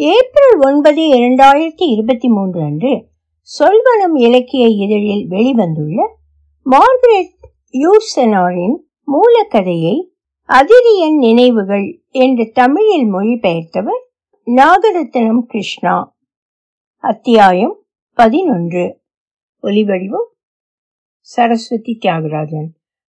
April ஒன்பது இரண்டாயிரத்தி இருபத்தி மூன்று அன்று சொல்வனம் இலக்கிய இதழில் வெளிவந்துள்ள மார்கரெட் யூசனாரின் மூலக்கதையை அதிரியன் நினைவுகள் என்று தமிழில் மொழிபெயர்த்தவர் நாகரத்னம் கிருஷ்ணா. அத்தியாயம் பதினொன்று. ஒலிவடிவம் சரஸ்வதி தியாகராஜன்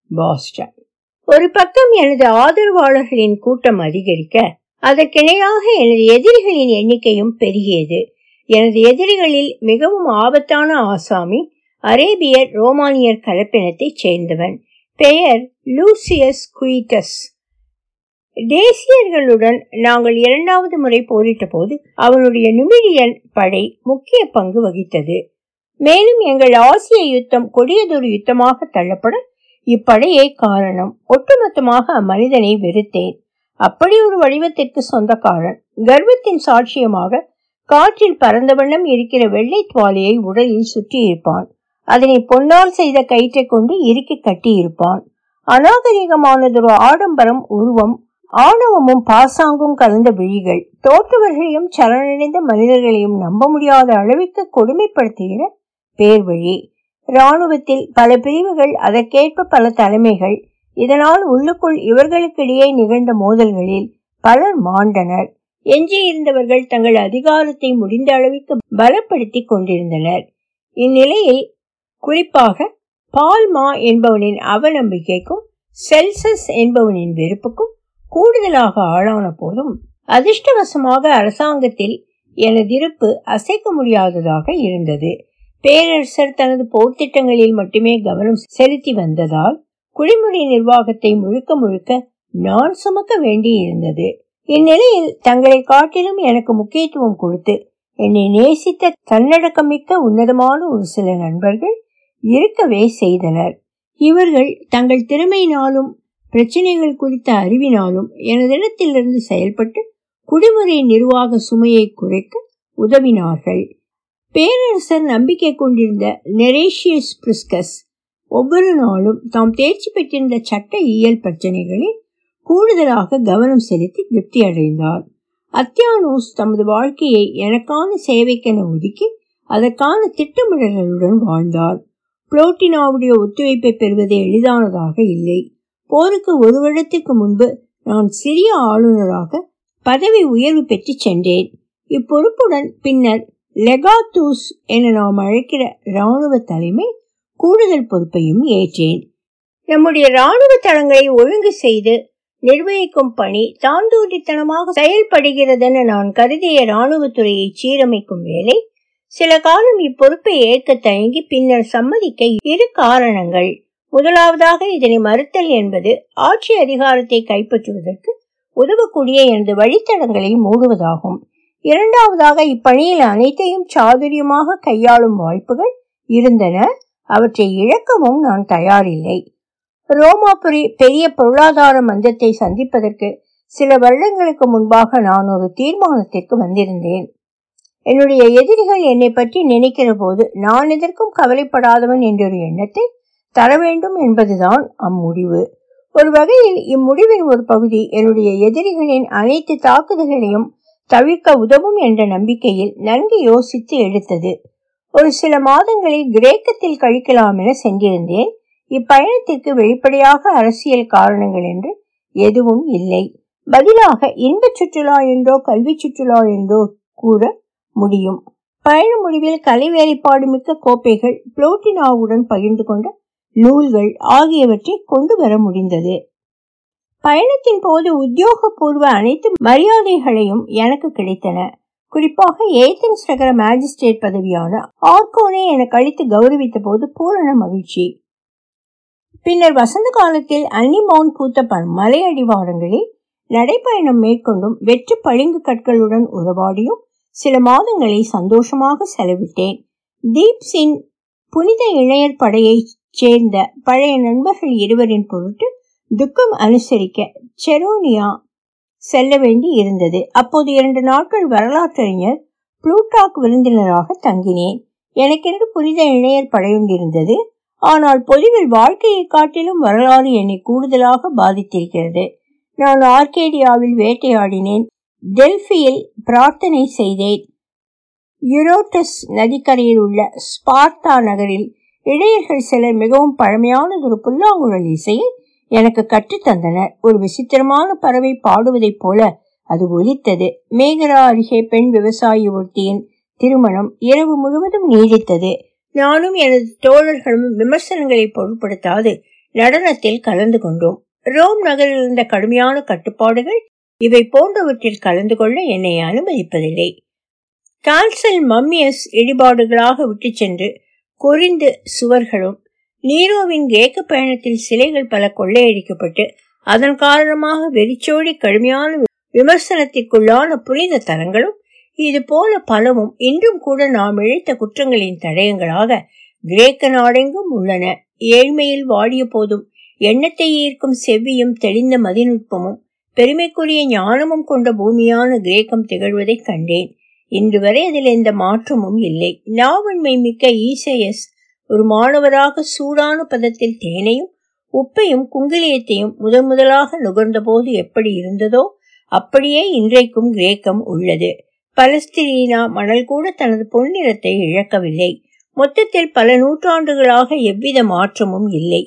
பாஸ்டன். ஒரு பக்கம் எனது ஆதரவாளர்களின் கூட்டம் அதிகரிக்க அதற்கிணையாக எனது எதிரிகளின் எண்ணிக்கையும் பெருகியது. எனது எதிரிகளில் மிகவும் ஆபத்தான ஆசாமி அரேபியர் ரோமானியர் கலப்பினத்தைச் சேர்ந்தவன். பெயர் லூசியஸ் குயிட்டஸ். தேசியர்களுடன் நாங்கள் இரண்டாவது முறை போரிட்ட போது அவனுடைய நுமிடியன் படை முக்கிய பங்கு வகித்தது. மேலும் எங்கள் ஆசிய யுத்தம் கொடியதொரு யுத்தமாக தள்ளப்பட இப்படையே காரணம். ஒட்டுமொத்தமாக அம்மனிதனை வெறுத்தேன். அப்படி ஒரு வடிவத்திற்கு சொந்தக்காரன். கர்வத்தின் சாட்சியமாக காற்றில் பறந்த வண்ணம் இருக்கிற வெள்ளை துவாலியை உடலில் சுற்றி இருப்பான். அதனை பொன்னால் செய்த கயிற்றை கொண்டு இறுக்கி கட்டியிருப்பான் அநாகரிகமானதொரு ஆடம்பரம் உருவம் ஆணவமும் பாசாங்கும் கலந்த விழிகள் தோற்றவர்களையும் சரணடைந்த மனிதர்களையும் நம்ப முடியாத அளவிற்கு கொடுமைப்படுத்துகிற பேர்வழி. இராணுவத்தில் பல பிரிவுகள் அதற்கேற்ப பல தலைமைகள் இதனால் உள்ளுக்குள் இவர்களுக்கிடையே நிகழ்ந்த மோதல்களில் பலர் மாண்டனர். எஞ்சியிருந்தவர்கள் தங்கள் அதிகாரத்தை முடிந்த அளவுக்கு பலப்படுத்திக் கொண்டிருந்தனர். இந்நிலையில் குறிப்பாக பால்மா என்பவனின் அவநம்பிக்கைக்கும் செல்சஸ் என்பவனின் வெறுப்புக்கும் கூடுதலாக ஆளான போதும் அதிர்ஷ்டவசமாக அரசாங்கத்தில் எனது இருப்பு அசைக்க முடியாததாக இருந்தது. பேரரசர் தனது போர்த்திட்டங்களில் மட்டுமே கவனம் செலுத்தி வந்ததால் குடிமுறை நிர்வாகத்தை முழுக்க முழுக்க நான் சுமக்க வேண்டி இருந்தது இந்நிலையில் தங்களை காட்டிலும் எனக்கு முக்கியத்துவம் கொடுத்து என்னை நேசித்த தன்னடக்கமிக்க உன்னதமான ஒரு சில நண்பர்கள் இருக்கவே செய்தனர். இவர்கள் தங்கள் திறமையினாலும் பிரச்சனைகள் குறித்த அறிவினாலும் எனதிடத்திலிருந்து செயல்பட்டு குடிமுறை நிர்வாக சுமையை குறைக்க உதவினார்கள். பேரரசர் நம்பிக்கை கொண்டிருந்த நெரேஷியஸ் பிரிஸ்கஸ் ஒவ்வொரு நாளும் தாம் தேர்ச்சி பெற்றிருந்த சட்ட இயல் பிரச்சனைகளில் கூடுதலாக கவனம் செலுத்தி திருப்தி அடைந்தார். அத்தியானோஸ் தமது வாழ்க்கையை எனக்கான சேவைக்கென ஒதுக்கி அதற்கான திட்டமிடல்களுடன் வாழ்ந்தார். புளோட்டினாவுடைய ஒத்துழைப்பை பெறுவது எளிதானதாக இல்லை. போருக்கு ஒரு வருடத்திற்கு முன்பு நான் சிறிய ஆளுநராக பதவி உயர்வு பெற்று சென்றேன். இப்பொறுப்புடன் பின்னர் லெகாத்தூஸ் என நாம் அழைக்கிற இராணுவ தலைமை கூடுதல் பொறுப்பையும் ஏற்றேன். நம்முடைய ராணுவ தளங்களை ஒழுங்கு செய்து நிர்வகிக்கும் பணி தாந்தூரித்தனமாக செயல்படுகிறதென நான் கருதிய ராணுவத்துறையை சீரமைக்கும் வேலை சில காலம் இப்பொறுப்பை ஏற்க தயங்கி பின்னர் சம்மதிக்க இரு காரணங்கள். முதலாவதாக இதனை மறுத்தல் என்பது ஆட்சி அதிகாரத்தை கைப்பற்றுவதற்கு உதவக்கூடிய எனது வழித்தடங்களை மூடுவதாகும். இரண்டாவதாக இப்பணியில் அனைத்தையும் சாதுரியமாக கையாளும் வாய்ப்புகள் இருந்தன. அவற்றை இழக்கவும் நான் தயாரில்லை. ரோமாபுரி பெரிய பொருளாதார மந்தத்தை சந்திப்பதற்கு சில வருடங்களுக்கு முன்பாக நான் ஒரு தீர்மானத்திற்கு வந்திருந்தேன். என்னுடைய எதிரிகள் என்னை பற்றி நினைக்கிற போது நான் எதற்கும் கவலைப்படாதவன் என்றொரு எண்ணத்தை தர வேண்டும் என்பதுதான் அம்முடிவு. ஒரு வகையில் இம்முடிவின் ஒரு பகுதி என்னுடைய எதிரிகளின் அனைத்து தாக்குதல்களையும் தவிர்க்க உதவும் என்ற நம்பிக்கையில் நன்கு யோசித்து எடுத்தது. ஒரு சில மாதங்களில் கிரேக்கத்தில் கழிக்கலாம் என சென்றிருந்தேன். இப்பயணத்திற்கு வெளிப்படையாக அரசியல் காரணங்கள் என்று எதுவும் இல்லை. பதிலாக இன்ப சுற்றுலா என்றோ கல்வி சுற்றுலா என்றோ கூற முடியும். பயண முடிவில் கலை வேலைப்பாடு மிக்க கோப்பைகள் புளோட்டினாவுடன் பகிர்ந்து கொண்ட நூல்கள் ஆகியவற்றை கொண்டு வர முடிந்தது. பயணத்தின் போது உத்தியோகபூர்வ அனைத்து மரியாதைகளையும் எனக்கு கிடைத்தன. குறிப்பாக ஏத்தன்ஸ் நகர மேஜிஸ்ட்ரேட் பதவியான ஆர்கோனே எனக்கு அளித்து கௌரவித்த போது பூரண மகிழ்ச்சி. பின்னர் வசந்த காலத்தில் அன்னிமவுன் பூத்த மலை அடிவாரங்களில் நடைப்பயணம் மேற்கொண்டும் வெற்று பளிங்கு கற்களுடன் உறவாடியும் சில மாதங்களை சந்தோஷமாக செலவிட்டேன். தீப் சிங் புனித இணையர் படையைச் சேர்ந்த பழைய நண்பர்கள் இருவரின் பொருட்டு துக்கம் அனுசரிக்க செரோனியா செல்ல வேண்டி இருந்தது. அப்போது இரண்டு நாட்கள் வரலாற்றறிஞர் புளூட்டாக் விருந்தினராக தங்கினேன். எனக்கென்று புனித இணையர் படையொண்டிருந்தது ஆனால் பொதுவில் வாழ்க்கையை காட்டிலும் வரலாறு என்னை கூடுதலாக பாதித்திருக்கிறது. நான் ஆர்கேடியாவில் வேட்டையாடினேன். டெல்பியில் பிரார்த்தனை செய்தேன். யுரோட்டஸ் நதிக்கரையில் உள்ள ஸ்பார்த்தா நகரில் இடையர்கள் சிலர் மிகவும் பழமையானதொரு புல்லாங்குழல் இசையை எனக்கு கற்றுத்தந்தனர் ஒரு விசித்திரமான பறவை பாடுவதைப் போல அது ஒலித்தது. மேகரா அருகே பெண் விவசாயி ஒருத்தியின் திருமணம் இரவு முழுவதும் நீடித்தது. நானும் எனது தோழர்களும் விமர்சனங்களை பொருட்படுத்தாது நடனத்தில் கலந்து கொண்டோம். ரோம் நகரில் இருந்த கடுமையான கட்டுப்பாடுகள் இவை போன்றவற்றில் கலந்து கொள்ள என்னை அனுமதிப்பதில்லை. கால்சல் மம்மியஸ் இடிபாடுகளாக விட்டு சென்று கொறிந்து சுவர்களும் நீரோவின் கிரேக்க பயணத்தில் சிலைகள் பல கொள்ளையடிக்கப்பட்டு அதன் காரணமாக வெறிச்சோடி கடுமையான விமர்சனத்திற்குள்ளான புனித தலங்களும் இது போல பலவும் இன்றும் கூட நாம் இழைத்த குற்றங்களின் தடயங்களாக கிரேக்க நாடெங்கும் உள்ளன. ஏழ்மையில் வாடிய போதும் எண்ணத்தை ஈர்க்கும் செவ்வியும் தெளிந்த மதிநுட்பமும் பெருமைக்குரிய ஞானமும் கொண்ட பூமியான கிரேக்கம் திகழ்வதை கண்டேன். இன்று வரை அதில் எந்த மாற்றமும் இல்லை. நாவன்மை மிக்க ஈசையஸ் ஒரு மாணவராக சூடான பதத்தில் தேனையும் உப்பையும் குங்கிலியத்தையும் முதன் முதலாக நுகர்ந்த போது எப்படி இருந்ததோ அப்படியே இன்றைக்கும் கிரேக்கம் உள்ளது. பலஸ்திரீனா மணல் கூட தனது பொன்னிறத்தை இழக்கவில்லை. மொத்தத்தில் பல நூற்றாண்டுகளாக எவ்வித மாற்றமும் இல்லை.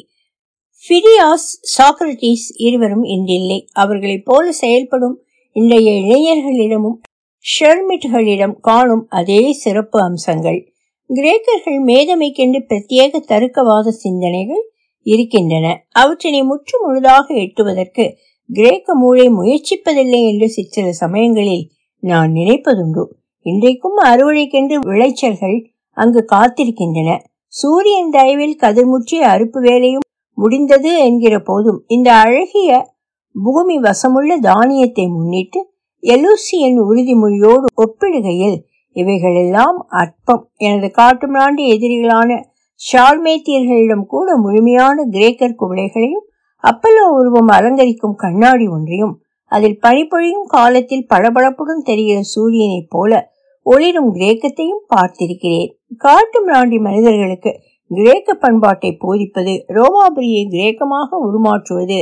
பிரியாஸ் சாக்ரட்டிஸ் இருவரும் இன்றில்லை அவர்களைப் போல செயல்படும் இன்றைய இளைஞர்களிடமும் ஷெர்மிட்களிடம் காணும் அதே சிறப்பு அம்சங்கள். கிரேக்கர்கள் மேதமைக்கென்று பிரத்யேக தருக்கவாத சிந்தனைகள் இருக்கின்றன. அவற்றினை முற்று முழுதாக எட்டுவதற்கு கிரேக்க மூளை முயற்சிப்பதில்லை என்று சிற்சில சமயங்களில் நான் நினைப்பதுண்டு. இன்றைக்கும் அறுவடைக்கென்று விளைச்சல்கள் அங்கு காத்திருக்கின்றன. சூரியன் தயவில் கதிர்முற்றிய அறுப்பு வேலையும் முடிந்தது என்கிற போதும் இந்த அழகிய பூமி வசமுள்ள தானியத்தை முன்னிட்டு எலூசியன் உறுதிமொழியோடு ஒப்பிடுகையில் இவைகளெல்லாம் அற்பம். எனது காட்டுமிராண்டி எதிரிகளான ஷால்மேத்தியர்களிடம் கூட முழுமையான கிரேக்கர் குவளைகளையும் அப்பல்லோ உருவம் அலங்கரிக்கும் கண்ணாடி ஒன்றையும் அதில் பனிப்பொழியும் காலத்தில் பளபளப்புடன் தெரிகிற சூரியனைப் போல ஒளிரும் கிரேக்கத்தையும் பார்த்திருக்கிறேன். காட்டு மிராண்டி மனிதர்களுக்கு கிரேக்க பண்பாட்டை போதிப்பது ரோமாபுரியை கிரேக்கமாக உருமாற்றுவது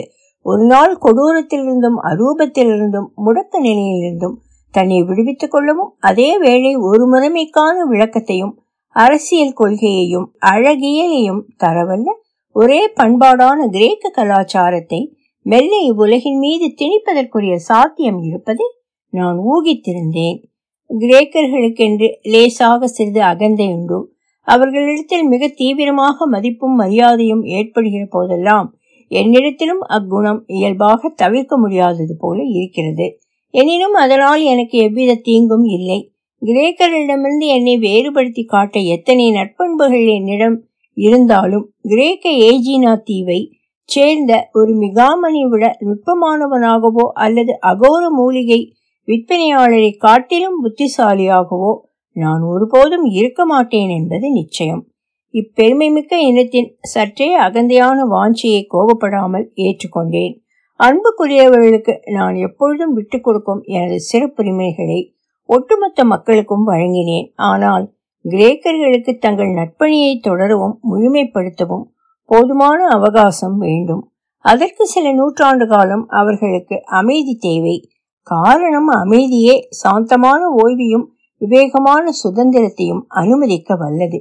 ஒரு நாள் கொடூரத்திலிருந்தும் அரூபத்திலிருந்தும் முடக்க நிலையிலிருந்தும் தன்னை விடுவித்துக் கொள்ளவும் அதே வேளை ஒரு முறைமைக்கான விளக்கத்தையும் அரசியல் கொள்கையையும் அழகியலையும் தரவல்ல ஒரே பண்பாடான கிரேக்க கலாச்சாரத்தை மெல்ல இவ்வுலகின் மீது திணிப்பதற்குரிய சாத்தியம் இருப்பதை நான் ஊகித்திருந்தேன். கிரேக்கர்களுக்கென்று லேசாக சிறிது அகந்தை உண்டு. அவர்களிடத்தில் மிக தீவிரமாக மதிப்பும் மரியாதையும் ஏற்படுகிற போதெல்லாம் என்னிடத்திலும் அக்குணம் இயல்பாக தவிர்க்க முடியாதது போல இருக்கிறது. எனினும் அதனால் எனக்கு எவ்வித தீங்கும் இல்லை. கிரேக்கரிடமிருந்து என்னை வேறுபடுத்தி காட்ட எத்தனை நட்பண்புகள் என்னிடம் இருந்தாலும் கிரேக்க ஏஜினா தீவை சேர்ந்த ஒரு மிகாமணி விட நுட்பமானவனாகவோ அல்லது அகோர மூலிகை விற்பனையாளரை காட்டிலும் புத்திசாலியாகவோ நான் ஒருபோதும் இருக்க மாட்டேன் என்பது நிச்சயம். இப்பெருமை மிக்க இனத்தின் சற்றே அகந்தையான வாஞ்சியை கோபப்படாமல் ஏற்றுக்கொண்டேன். அன்புக்குரியவர்களுக்கு நான் எப்பொழுதும் விட்டுக் கொடுக்கும் எனது சிறப்புரிமைகளை ஒட்டுமொத்த மக்களுக்கும் வழங்கினேன். ஆனால் கிரேக்கர்களுக்கு தங்கள் நட்பணியை தொடரவும் முழுமைப்படுத்தவும் போதுமான அவகாசம் வேண்டும். அதற்கு சில நூற்றாண்டு காலம் அவர்களுக்கு அமைதி தேவை. காரணம் அமைதியே சாந்தமான ஓய்வையும் விவேகமான சுதந்திரத்தையும் அனுமதிக்க வல்லது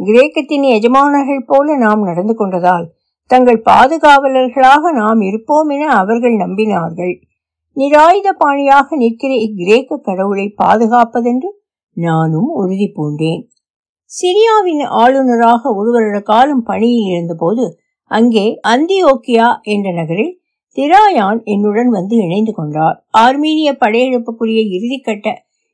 கிரேக்கத்தின் எஜமானர்கள் போல நாம் நடந்து கொண்டதால் தங்கள் பாதுகாவலர்களாக நாம் இருப்போம் என அவர்கள் நம்பினார்கள். நிராயுத பாணியாக நிற்கிற இக்கிரேக்க கடவுளை பாதுகாப்பதென்று நானும் உறுதி பூண்டேன். சிரியாவின் ஆளுநராக ஒரு வருட காலம் பணியில் இருந்தபோது அங்கே அந்தியோக்கியா என்ற நகரில் திராயான் என்னுடன் வந்து இணைந்து கொண்டார். ஆர்மீனிய படையெடுப்புக்குரிய இறுதிக்கட்ட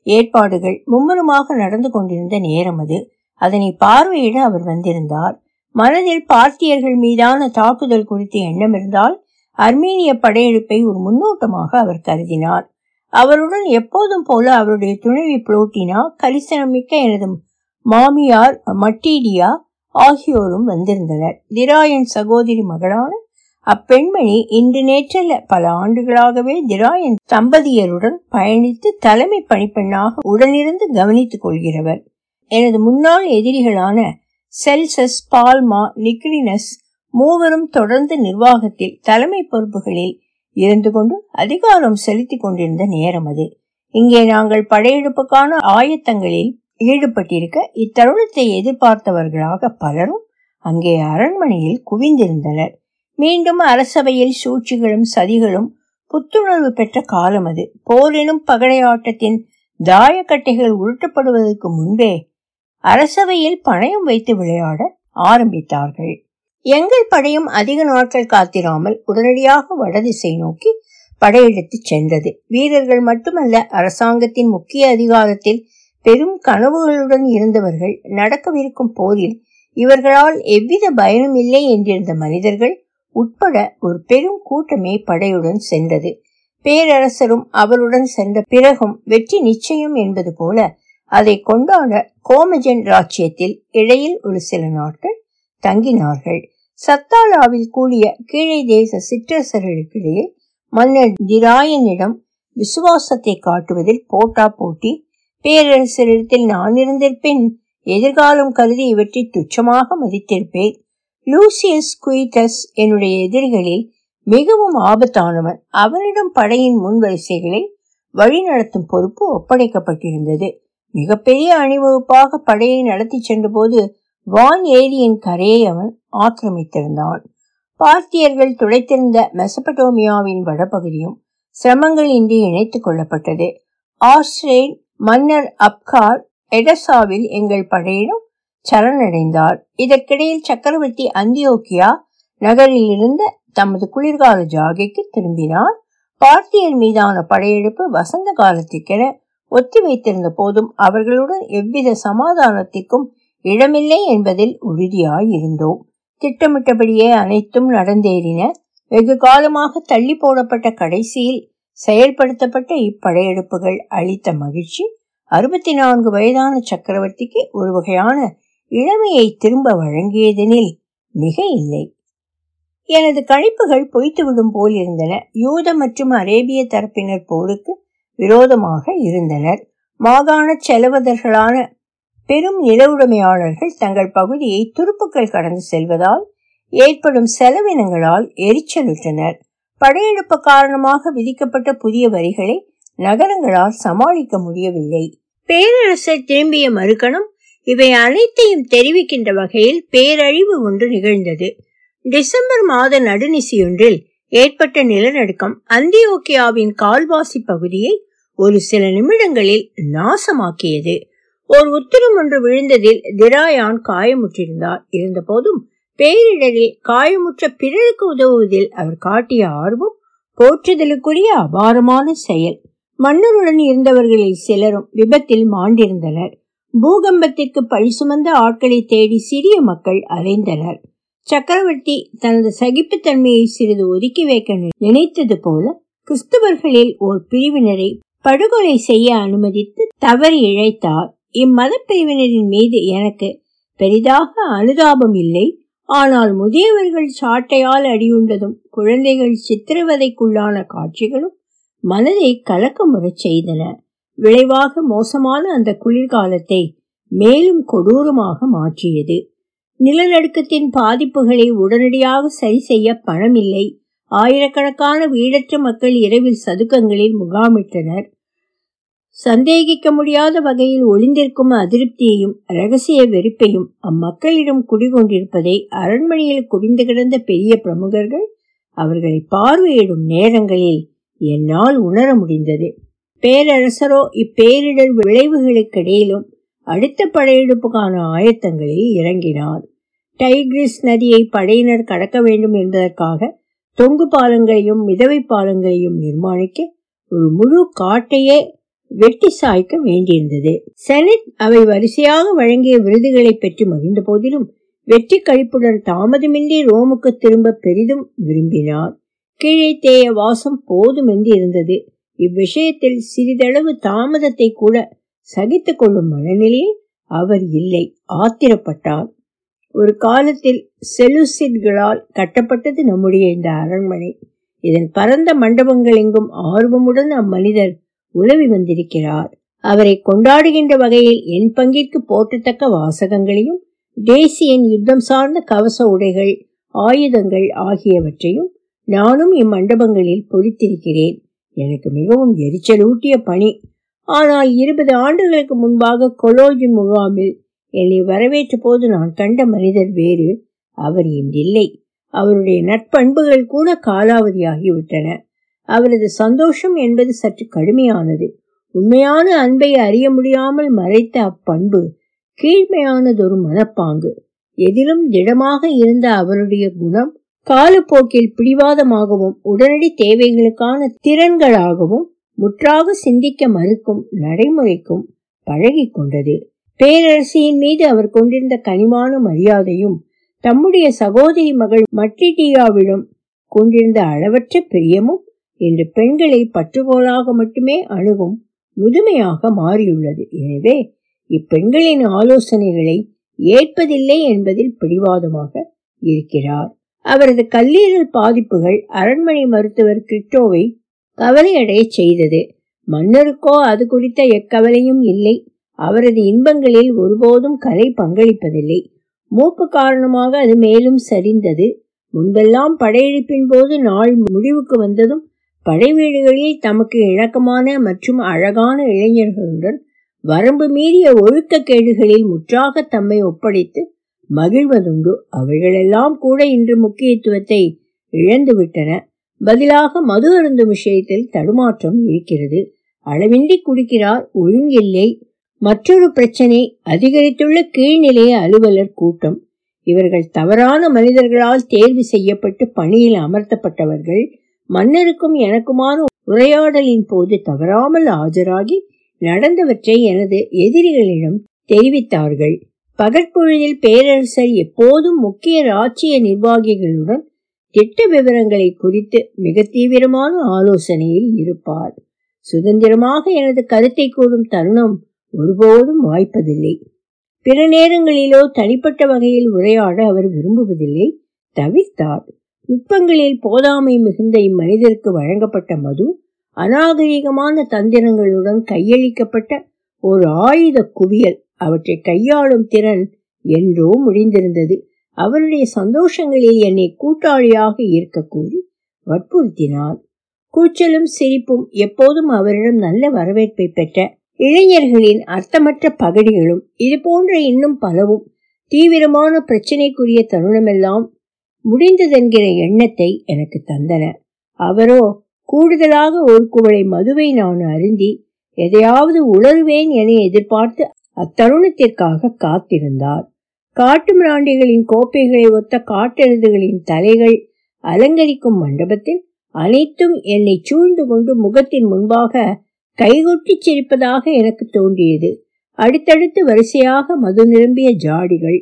ஏற்பாடுகள் மும்முரமாக நடந்து கொண்டிருந்த நேரம் அது. அதனை பார்வையிட அவர் வந்திருந்தார். மனதில் பார்த்தியர்கள் மீதான தாக்குதல் குறித்த எண்ணம் இருந்தால் அர்மீனிய படையெடுப்பை ஒரு முன்னோட்டமாக அவர் கருதினார். அவருடன் எப்போதும் போல அவருடைய துணைவி புளோட்டினா கரிசனமிக்க எனது மாமியார் மட்டீடியா ஆகியோரும் வந்திருந்தனர். திராயன் சகோதரி மகளான அப்பெண்மணி இன்று நேற்றல்ல பல ஆண்டுகளாகவே திராயன் தம்பதியருடன் பயணித்து தலைமை பணிப்பெண்ணாக உடனிருந்து கவனித்துக் கொள்கிறவர். எனது முன்னாள் எதிரிகளான செல்சஸ் பால்மா நிக்ரினஸ் மூவரும் தொடர்ந்து நிர்வாகத்தில் தலைமை பொறுப்புகளில் இருந்து கொண்டு அதிகாரம் செலுத்தி கொண்டிருந்த நேரம் அது. இங்கே நாங்கள் படையெடுப்புக்கான ஆயத்தங்களில் ஈடுபட்டிருக்க இத்தருணத்தை எதிர்பார்த்தவர்களாக பலரும் அங்கே அரண்மனையில் குவிந்திருந்தனர். மீண்டும் அரசவையில் சூழ்ச்சிகளும் சதிகளும் புத்துணர்வு பெற்ற காலம் அது. போரினும் பகடையாட்டத்தின் தாயக்கட்டைகள் உருட்டப்படுவதற்கு முன்பே அரசவையில் பணயம் வைத்து விளையாட ஆரம்பித்தார்கள். எங்கள் படையும் அதிக நாட்கள் காத்திராமல் உடனடியாக வடதிசை நோக்கி படையெடுத்து சென்றது. வீரர்கள் மட்டுமல்ல அரசாங்கத்தின் முக்கிய அதிகாரத்தில் பெரும் கனவுகளுடன் இருந்தவர்கள் நடக்கவிருக்கும் போரில் இவர்களால் எவ்வித பயனும் இல்லை என்றிருந்த மனிதர்கள் உட்பட ஒரு பெரும் கூட்டமே படையுடன் சென்றது. பேரரசரும் அவருடன் சென்ற பிறகும் வெற்றி நிச்சயம் என்பது போல அதை கொண்டாட கோமஜன் ராஜ்யத்தில் இடையில் ஒரு சில நாட்கள் தங்கினார்கள். சத்தாலாவில் கூடிய கீழே தேச சிற்றரசர்களுக்கிடையே மன்னர் திராயனிடம் விசுவாசத்தை காட்டுவதில் போட்டா போட்டி பேரரசரிடத்தில் நான் இருந்திருப்பேன் எதிர்காலம் கருதி இவற்றை துச்சமாக மதித்திருப்பேன். லூசியஸ் குயிட்டஸ் என்னுடைய எதிரிகளில் மிகவும் ஆபத்தானவன். அவனிடம் படையின் முன்வரிசைகளை வழிநடத்தும் பொறுப்பு ஒப்படைக்கப்பட்டிருந்தது. மிகப்பெரிய அணிவகுப்பாக படையை நடத்தி சென்றபோது வான் ஏரியின் கரையை அவன் ஆக்கிரமித்திருந்தான். பார்த்தியர்கள் துடைத்திருந்த மெசபடோமியாவின் வடபகுதியும் சிரமங்கள் இன்றி இணைத்துக் கொள்ளப்பட்டது. ஆஸ்ரேன் மன்னர் அப்கார் எடசாவில் எங்கள் படையிடம் சரணடைந்தார். இதற்கிடையில் சக்கரவர்த்தி அந்தியோக்கியா நகரில் இருந்த தமது குளிர்கால ஜாகைக்கு திரும்பினார். பார்த்தியர் மீதான படையெடுப்பு வசந்த காலத்திற்கென ஒத்தி வைத்திருந்த போதும் அவர்களுடன் எவ்வித சமாதானத்திற்கும் இடமில்லை என்பதில் உறுதியாய் இருந்தோம் திட்டமிட்டபடியே அனைத்தும் நடந்தேறின. வெகு காலமாக தள்ளி போடப்பட்ட கடைசியில் செயல்படுத்தப்பட்ட இப்படையெடுப்புகள் அளித்த மகிழ்ச்சி அறுபத்தி நான்கு வயதான சக்கரவர்த்திக்கு ஒரு வகையான இளமையை திரும்ப வழங்கியதெனில் மிக இல்லை. எனது கணிப்புகள் பொய்த்துவிடும் போல் இருந்தன யூத மற்றும் அரேபிய தரப்பினர் போருக்கு விரோதமாக இருந்தனர். மாகாண செலவதர்களான பெரும் நில உடைமையாளர்கள் தங்கள் பகுதியை துருப்புக்கள் கடந்து செல்வதால் ஏற்படும் செலவினங்களால் எரிச்சலுற்றனர் படையெடுப்பு காரணமாக விதிக்கப்பட்ட புதிய வரிகளை நகரங்களால் சமாளிக்க முடியவில்லை. பேரரசர் திரும்பிய மறுகணம் இவை அனைத்தையும் தெரிவிக்கின்ற வகையில் பேரழிவு ஒன்று நிகழ்ந்தது. டிசம்பர் மாத நடுநிசியொன்றில் ஏற்பட்ட நிலநடுக்கம் அந்தியோக்கியாவின் கால்வாசி பகுதியை ஒரு சில நிமிடங்களில் நாசமாக்கியது. ஓர் உத்தரம் ஒன்று விழுந்ததில் திராயான் காயமுற்றிருந்தார். இருந்த போதும் பேரிடரில் காயமுற்ற பிறருக்கு உதவுவதில் அவர் காட்டிய ஆர்வம் போற்றுதலுக்குரிய அபாரமான செயல். மன்னருடன் இருந்தவர்களில் சிலரும் விபத்தில் மாண்டிருந்தனர். பூகம்பத்திற்கு பழி சுமந்த ஆட்களை தேடி சிறிய மக்கள் அலைந்தனர். சக்கரவர்த்தி தனது சகிப்புத்தன்மையை சிறிது ஒதுக்கி வைக்க நினைத்தது போல கிறிஸ்தவர்களில் ஓர் பிரிவினரை படுகொலை செய்ய அனுமதித்து தவறி இழைத்தார். இம்மத பிரிவினரின் மீது எனக்கு பெரிதாக அனுதாபம் இல்லை. ஆனால் முதியவர்கள் சாட்டையால் அடியுண்டதும் குழந்தைகள் சித்திரவதைக்குள்ளான காட்சிகளும் மனதை கலக்கமுறச் செய்தன. விளைவாக மோசமான அந்த குளிர்காலத்தை மேலும் கொடூரமாக மாற்றியது. நிலநடுக்கத்தின் பாதிப்புகளை உடனடியாக சரி செய்ய பணமில்லை. ஆயிரக்கணக்கான வீடற்ற மக்கள் இரவில் சதுக்கங்களில் முகாமிட்டனர். சந்தேகிக்க முடியாத வகையில் ஒளிந்திருக்கும் அதிருப்தியையும் ரகசிய வெறுப்பையும் அம்மக்களிடம் குடிகொண்டிருப்பதை அரண்மனையில் குவிந்து கிடந்த பெரிய பிரமுகர்கள் அவர்களை பார்வையிடும் நேரங்களில் என்னால் உணர முடிந்தது. பேரரசரோ இப்பேரிடர் விளைவுகளுக்கிடையிலும் அடுத்த படையெடுப்புக்கான ஆயத்தங்களில் இறங்கினார். டைக்ரிஸ் நதியை படையினர் கடக்க வேண்டும் என்பதற்காக தொங்கு பாலங்களையும் மிதவை பாலங்களையும் நிர்மாணிக்க ஒரு முழு காட்டையே வெட்டி சாய்க்க வேண்டியிருந்தது. செனட் அவை வரிசையாக வழங்கிய விருதுகளை பெற்று மகிழ்ந்த போதிலும் வெற்றி கழிப்புடன் தாமதமின்றி ரோமுக்கு திரும்ப பெரிதும் விரும்பினார். கீழே தேய வாசம் போதுமென்று இருந்தது. இவ்விஷயத்தில் சிறிதளவு தாமதத்தை கூட சகித்துக் கொள்ளும் மனநிலையில் அவர் இல்லை. ஆத்திரப்பட்டார். ஒரு காலத்தில் செலுசிட்களால் கட்டப்பட்டது நம்முடைய இந்த அரண்மனை. இதன் பரந்த மண்டபங்கள் எங்கும் ஆர்வமுடன் அம்மனிதர் உலவி வந்திருக்கிறார். அவரை கொண்டாடுகின்ற வகையில் என் பங்கிற்கு போற்றத்தக்க வாசகங்களையும் தேசியன் யுத்தம் சார்ந்த கவச உடைகள் ஆயுதங்கள் ஆகியவற்றையும் நானும் இம்மண்டபங்களில் பொறித்திருக்கிறேன். எனக்கு மிகவும் எரிச்சலூட்டிய பணி. ஆனால் இருபது ஆண்டுகளுக்கு முன்பாக கொலோஜி முகாமில் என்னை வரவேற்ற போது நான் கண்ட மனிதர் வேறு அவர் இன்றில்லை அவருடைய நட்பண்புகள் கூட காலாவதியாகிவிட்டன. அவரது சந்தோஷம் என்பது சற்று கடுமையானது. உண்மையான அன்பை அறிய முடியாமல் மறைத்த அப்பண்பு கீழ்மையானதொரு மனப்பாங்கு. எதிலும் திடமாக இருந்த அவருடைய குணம் காலப்போக்கில் பிடிவாதமாகவும் உடனடி தேவைகளுக்கான திறன்களாகவும் முற்றாக சிந்திக்க மறுக்கும் நடைமுறைக்கும் பழகி கொண்டது பேரரசியின் மீது அவர் கொண்டிருந்த கனிமான மரியாதையும் தம்முடைய சகோதரி மகள் மட்டிடியாவிடம் கொண்டிருந்த அளவற்ற பிரியமும் இன்று பெண்களை பற்றுகோளாக மட்டுமே அணுகும் முதுமையாக மாறியுள்ளது. எனவே இப்பெண்களின் ஆலோசனைகளை ஏற்பதில்லை என்பதில் பிடிவாதமாக இருக்கிறார். அவரது கல்லீரல் பாதிப்புகள் அரண்மனை மருத்துவர் கிரிட்டோவை கவலையடைய செய்தது. மன்னருக்கோ அது குறித்த எக்கவலையும் இல்லை. அவரது இன்பங்களில் ஒருபோதும் கலை பங்களிப்பதில்லை. மூப்பு காரணமாக அது மேலும் சரிந்தது. முன்பெல்லாம் படையெடுப்பின் போது நாள் முடிவுக்கு வந்ததும் படை வீடுகளில் தமக்கு இணக்கமான மற்றும் அழகான இளைஞர்களுடன் வரம்பு மீறிய ஒழுக்கக்கேடுகளில் முற்றாக தம்மை ஒப்படைத்து மகிழ்வதுண்டு. அவைகளெல்லாம் கூட இன்று முக்கியத்துவத்தை இழந்துவிட்டன. பதிலாக மது அருந்தும் விஷயத்தில் தடுமாற்றம் இருக்கிறது. அளவின்றி குடிக்கிறார் ஒழுங்கில்லை. மற்றொரு பிரச்சனை அதிகரித்துள்ள கீழ்நிலைய அலுவலர் கூட்டம். இவர்கள் தவறான மனிதர்களால் தேர்வு செய்யப்பட்டு பணியில் அமர்த்தப்பட்டவர்கள் மன்னருக்கும் எனக்குமான உரையாடலின் போது தவறாமல் ஆஜராகி நடந்தவற்றை எனது எதிரிகளிடம் தெரிவித்தார்கள். பகற்பொழுதில் பேரரசர் எப்போதும் முக்கிய ராச்சிய நிர்வாகிகளுடன் திட்ட விவரங்களை குறித்து மிக தீவிரமான ஆலோசனையில் இருப்பார். சுதந்திரமாக எனது கருத்தை கூறும் தருணம் ஒருபோதும் வாய்ப்பதில்லை. பிற நேரங்களிலோ தனிப்பட்ட வகையில் உரையாட அவர் விரும்புவதில்லை. தவிர்த்தார். நுட்பங்களில் போதாமை மிகுந்த இம்மனிதருக்கு வழங்கப்பட்ட மது அநாகரிகமான தந்திரங்களுடன் கையளிக்கப்பட்ட ஒரு ஆயுத குவியல் அவற்றை கையாளும் திறன் என்றோ முடிந்திருந்தது. அவருடைய சந்தோஷங்களில் என்னை கூட்டாளியாக இருக்க கூறி வற்புறுத்தினார். கூச்சலும் சிரிப்பும் எப்போதும் அவரிடம் நல்ல வரவேற்பை பெற்ற இளைஞர்களின் அர்த்தமற்ற பகடிகளும் இது போன்ற இன்னும் பலவும் தீவிரமான பிரச்சனைக்குரிய தருணமெல்லாம் முடிந்ததென்கிற எண்ணத்தை எனக்கு தந்தன. அவரோ கூடுதலாக ஒரு குவளை மதுவை நான் அருந்தி எதையாவது உணர்வேன் என எதிர்பார்த்து அத்தருணத்திற்காக காத்திருந்தார். காட்டு மிராண்டிகளின் கோப்பைகளை ஒத்த காட்டெழுதுகளின் தலைகள் அலங்கரிக்கும் மண்டபத்தில் அனைத்தும் என்னை சூழ்ந்து கொண்டு முகத்தின் முன்பாக கைகொட்டி சிரிப்பதாக எனக்கு தோன்றியது. அடுத்தடுத்து வரிசையாக மது நிரம்பிய ஜாடிகள்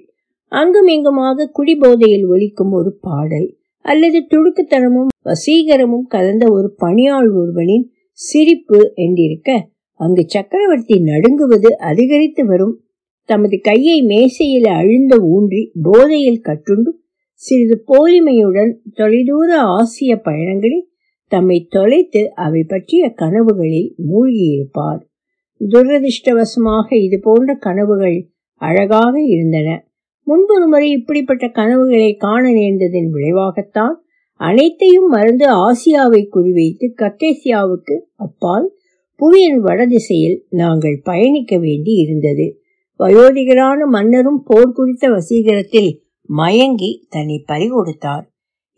அங்குமிங்குமாக குடிபோதையில் ஒலிக்கும் ஒரு பாடல் அல்லது துடுக்குத்தனமும் வசீகரமும் கலந்த ஒரு பணியாள் ஒருவனின் சிரிப்பு என்றிருக்க அங்கு சக்கரவர்த்தி நடுங்குவது அதிகரித்து வரும். தமது கையை மேசையில் அழுந்த ஊன்றி போதையில் கட்டுண்டு சிறிது போலிமையுடன் தொலைதூர ஆசிய பயணங்களில் தம்மை தொலைத்து அவை பற்றிய கனவுகளில் மூழ்கியிருப்பார். துரதிருஷ்டவசமாக இது போன்ற கனவுகள் அழகாக இருந்தன. முன்பொரு முறை இப்படிப்பட்ட கனவுகளை காண நேர்ந்ததின் விளைவாகத்தான் அனைத்தையும் மறந்து ஆசியாவை குறிவைத்து கத்தேசியாவுக்கு அப்பால் புவியின் வடதிசையில் நாங்கள் பயணிக்க வேண்டி இருந்தது. வயோதிகரான மன்னரும் போர் குறித்த வசீகரத்தில் மயங்கி தன்னை பறிகொடுத்தார்.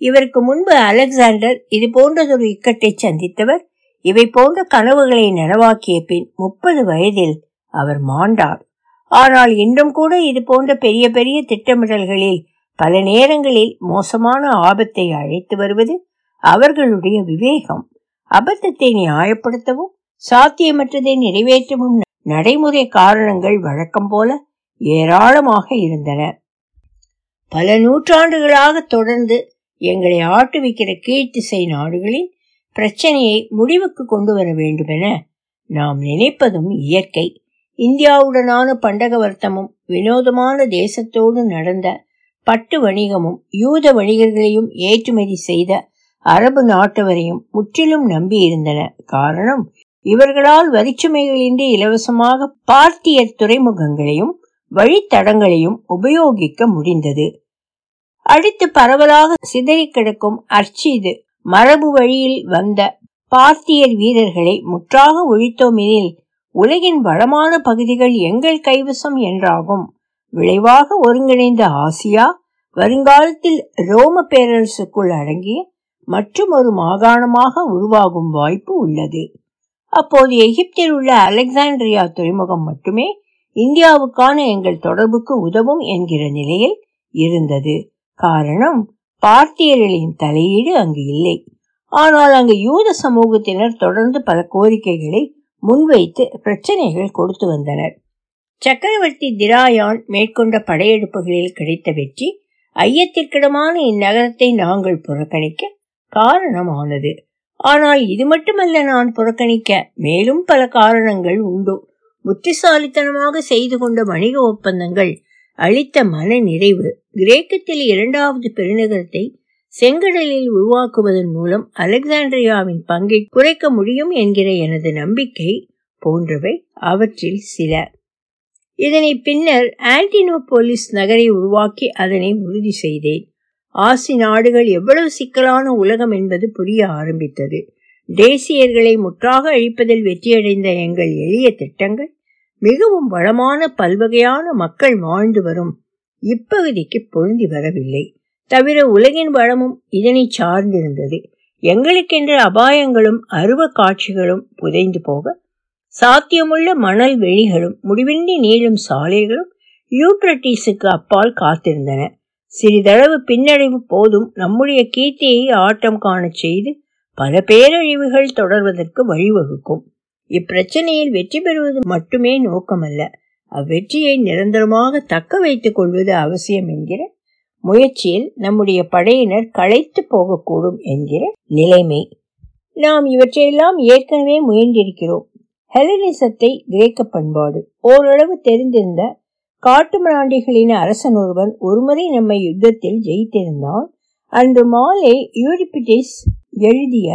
இவருக்கு முன்பு அலெக்சாண்டர் இது போன்றதொரு இக்கட்டை சந்தித்தவர். இவை போன்ற கனவுகளை நனவாக்கிய பின் முப்பது வயதில் அவர் மாண்டார். ஆனால் இன்றும் கூட இது போன்ற பெரிய பெரிய திட்டமிடல்களில் பல நேரங்களில் மோசமான ஆபத்தை அழைத்து வருவது அவர்களுடைய விவேகம். அபத்தத்தை நியாயப்படுத்தவும் சாத்தியமற்றதை நிறைவேற்றவும் நடைமுறை காரணங்கள் வழக்கம் போல ஏராளமாக இருந்தன. பல நூற்றாண்டுகளாக தொடர்ந்து எங்களை ஆட்டுவிக்கிற கீழ்த்திசை நாடுகளின் பிரச்சனையை முடிவுக்கு கொண்டு வர வேண்டுமென நாம் நினைப்பதும் இயற்கை. இந்தியாவுடனான பண்டக வர்த்தமும் வினோதமான தேசத்தோடு நடந்த பட்டு வணிகமும் யூத வணிகர்களையும் ஏற்றுமதி செய்த அரபு நாட்டவரையும் முற்றிலும் நம்பியிருந்தன. காரணம் இவர்களால் வரிச்சுமைகளின்றி இலவசமாக பார்த்தியர் துறைமுகங்களையும் வழித்தடங்களையும் உபயோகிக்க முடிந்தது. அடுத்து பரவலாக சிதறி கிடக்கும் அர்ச்சிது மரபு வழியில் வந்த பார்த்தியர் வீரர்களை முற்றாக ஒழித்தோம் எனில் உலகின் வளமான பகுதிகள் எங்கள் கைவசம் என்றாகும். விளைவாக ஒருங்கிணைந்த ஆசியா வருங்காலத்தில் ரோம பேரரசுக்குள் அடங்கிய மற்றும் ஒரு மாகாணமாக உருவாகும் வாய்ப்பு உள்ளது. அப்போது எகிப்தில் உள்ள அலெக்சாண்ட்ரியா துறைமுகம் மட்டுமே இந்தியாவுக்கான எங்கள் தொடர்புக்கு உதவும் என்கிற நிலையில் இருந்தது. காரணம் பார்த்தியர்களின் தலையீடு அங்கு இல்லை. ஆனால் அங்கு யூத சமூகத்தினர் தொடர்ந்து பல கோரிக்கைகளை முன்வைத்து பிரச்சனைகள் கொடுத்து வந்தனர். சக்கரவர்த்தி திராயான் மேற்கொண்ட படையெடுப்புகளில் கிடைத்த வெற்றி ஐயத்திற்கிடமான இந்நகரத்தை நாங்கள் புறக்கணிக்க காரணமானது. ஆனால் இது மட்டுமல்ல நான் புறக்கணிக்க மேலும் பல காரணங்கள் உண்டு. புத்திசாலித்தனமாக செய்து கொண்ட வணிக ஒப்பந்தங்கள் அளித்த மன நிறைவு கிரேக்கத்தில் இரண்டாவது பெருநகரத்தை செங்கடலில் உருவாக்குவதன் மூலம் அலெக்சாண்ட்ரியாவின் பங்கை குறைக்க முடியும் என்கிற எனது நம்பிக்கை போன்றவை அவற்றில் சில. இதனை பின்னர் ஆன்டினோபோலிஸ் நகரை உருவாக்கி அதனை உறுதி செய்தேன். ஆசி நாடுகள் எவ்வளவு சிக்கலான உலகம் என்பது புரிய ஆரம்பித்தது. தேசியர்களை முற்றாக அழிப்பதில் வெற்றியடைந்த எங்கள் எளிய திட்டங்கள் மிகவும் வளமான பல்வகையான மக்கள் வாழ்ந்து வரும். இப்பகுதிக்கு பொருந்தி வரவில்லை. தவிர உலகின் வளமும் இதனை சார்ந்திருந்தது. எங்களுக்கென்று அபாயங்களும் அருவ காட்சிகளும் புதைந்து போக சாத்தியமுள்ள மணல் வெளிகளும் முடிவின்றி நீளும் சாலைகளும் யூப்ரட்டிஸுக்கு அப்பால் காத்திருந்தன. சிறிதளவு பின்னடைவு போதும் நம்முடைய கீர்த்தியை ஆட்டம் காணச் செய்து பல பேரழிவுகள் தொடர்வதற்கு வழிவகுக்கும். இப்பிரச்சனையில் வெற்றி பெறுவது மட்டுமே நோக்கமல்ல. அவ்வெற்றியை நிரந்தரமாக தக்க வைத்துக் கொள்வது அவசியம் என்கிற முயற்சியில் நம்முடைய படையினர் களைத்து போகக்கூடும் என்கிற நிலைமை. நாம் இவற்றையெல்லாம் ஏற்கனவே முயன்றிருக்கிறோம். ஹெலனிசத்தை கிரேக்க பண்பாடு. ஓரளவு தெரிந்திருந்த காட்டுமிராண்டிகளின் அரசன் ஒருவன் ஒருமுறை நம்மை யுத்தத்தில் ஜெயித்திருந்தான். அன்று மாலை யூரிபிடிஸ் எழுதிய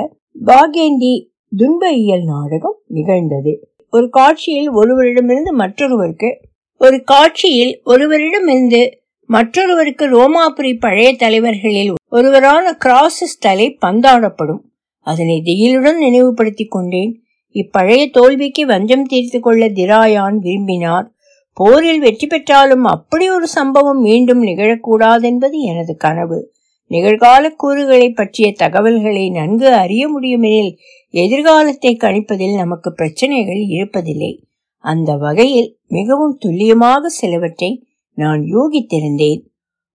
பாகேண்டி துன்ப இயல் நாடகம் நிகழ்ந்தது. ஒரு காட்சியில் ஒருவரிடமிருந்து மற்றொருவருக்கு ஒரு காட்சியில் ஒருவரிடமிருந்து மற்றொருவருக்கு ரோமாபுரி பழைய தலைவர்களில் ஒருவரான கிராசஸ் தலை பந்தாடப்படும். அதனை திகிலுடன் நினைவுபடுத்திக் கொண்டேன். இப்பழைய தோல்விக்கு வஞ்சம் தீர்த்து கொள்ள திராயான் விரும்பினார். போரில் வெற்றி பெற்றாலும் அப்படி ஒரு சம்பவம் மீண்டும் நிகழக்கூடாதென்பது எனது கனவு. நிகழ்கால கூறுகளை பற்றிய தகவல்களை நன்கு அறிய முடியுமெனில் எதிர்காலத்தை கணிப்பதில் நமக்கு பிரச்சனைகள் இருப்பதில்லை. அந்த வகையில் மிகவும் துல்லியமாக சிலவற்றை நான் யூகித்திருந்தேன்.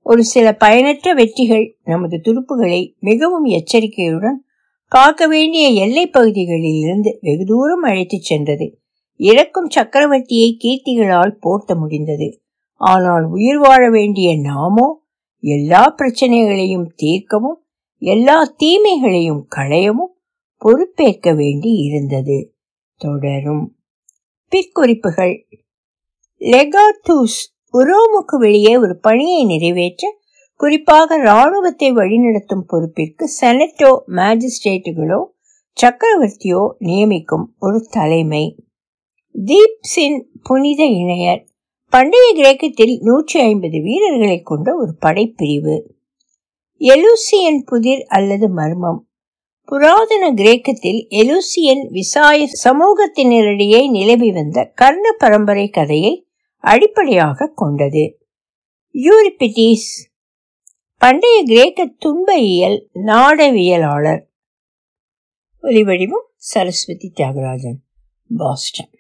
ஒரு சில பயனற்ற வெற்றிகள் நமது துருப்புகளை மிகவும் எச்சரிக்கையுடன் காக்க வேண்டிய எல்லை பகுதிகளில் இருந்து வெகு தூரம் அழைத்துச் சென்றது. இறக்கும் சக்கரவர்த்தியை கீர்த்திகளால் போர்த்த முடிந்தது. ஆனால் உயிர் வாழ வேண்டிய நாமோ எல்லா பிரச்சனைகளையும் தீர்க்கவும் எல்லா தீமைகளையும் களையவும் பொறுப்பேற்க வேண்டி இருந்தது. தொடரும். பிற்குறிப்புகள். லெகாத்தூஸ் உரோமுக்கு வெளியே ஒரு பணியை நிறைவேற்ற குறிப்பாக இராணுவத்தை வழிநடத்தும் பொறுப்பிற்கு செனட்டோ மேஜிஸ்ட்ரேட்டுகளோ சக்கரவர்த்தியோ நியமிக்கும் ஒரு தலைமை. தீப்சின் புனித இணையர். பண்டைய கிரேக்கத்தில் நூற்றி ஐம்பது வீரர்களை கொண்ட ஒரு படைப்பிரிவு. எலூசியன் புதிர் அல்லது மர்மம். புராதன கிரேக்கத்தில் எலூசியன் விசாய சமூகத்தினரிடையே நிலவி வந்த கர்ண பரம்பரை கதையை அடிப்படையாக கொண்டது. யூரிபிட்டிஸ் பண்டைய கிரேக்க துன்ப இயல் நாடவியலாளர் ஒலிவடிவம் சரஸ்வதி தியாகராஜன் பாஸ்டன்.